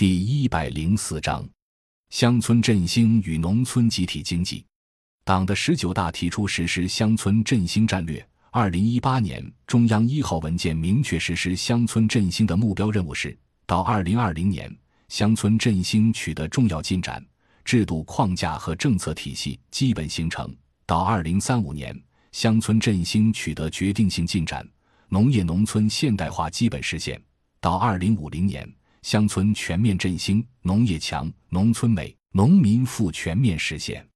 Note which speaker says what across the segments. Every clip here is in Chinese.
Speaker 1: 第一百零四章：乡村振兴与农村集体经济。党的十九大提出实施乡村振兴战略。二零一八年中央一号文件明确实施乡村振兴的目标任务是：到二零二零年，乡村振兴取得重要进展，制度框架和政策体系基本形成；到二零三五年，乡村振兴取得决定性进展，农业农村现代化基本实现；到二零五零年，乡村全面振兴，农业强，农村美，农民富全面实现。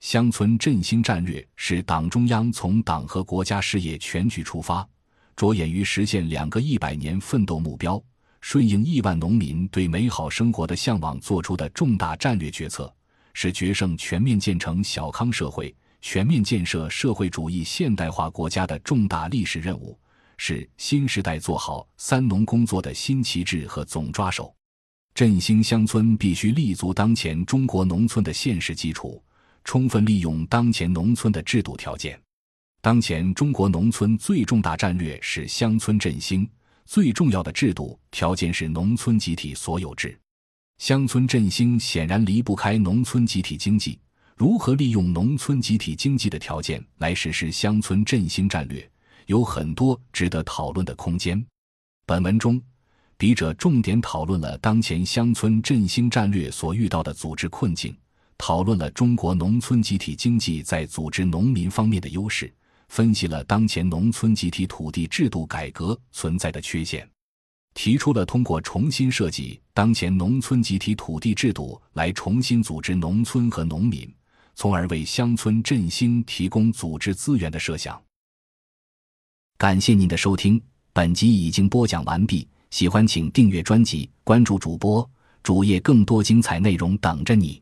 Speaker 1: 乡村振兴战略是党中央从党和国家事业全局出发，着眼于实现两个一百年奋斗目标，顺应亿万农民对美好生活的向往做出的重大战略决策，是决胜全面建成小康社会、全面建设社会主义现代化国家的重大历史任务，是新时代做好“三农”工作的新旗帜和总抓手。振兴乡村必须立足当前中国农村的现实基础。充分利用当前农村的制度条件。当前中国农村最重大战略是乡村振兴，最重要的制度条件是农村集体所有制。乡村振兴显然离不开农村集体经济。如何利用农村集体经济的条件来实施乡村振兴战略，有很多值得讨论的空间。本文中，笔者重点讨论了当前乡村振兴战略所遇到的组织困境。讨论了中国农村集体经济在组织农民方面的优势，分析了当前农村集体土地制度改革存在的缺陷，提出了通过重新设计当前农村集体土地制度来重新组织农村和农民，从而为乡村振兴提供组织资源的设想。感谢您的收听，本集已经播讲完毕。喜欢请订阅专辑，关注主播主页，更多精彩内容等着你。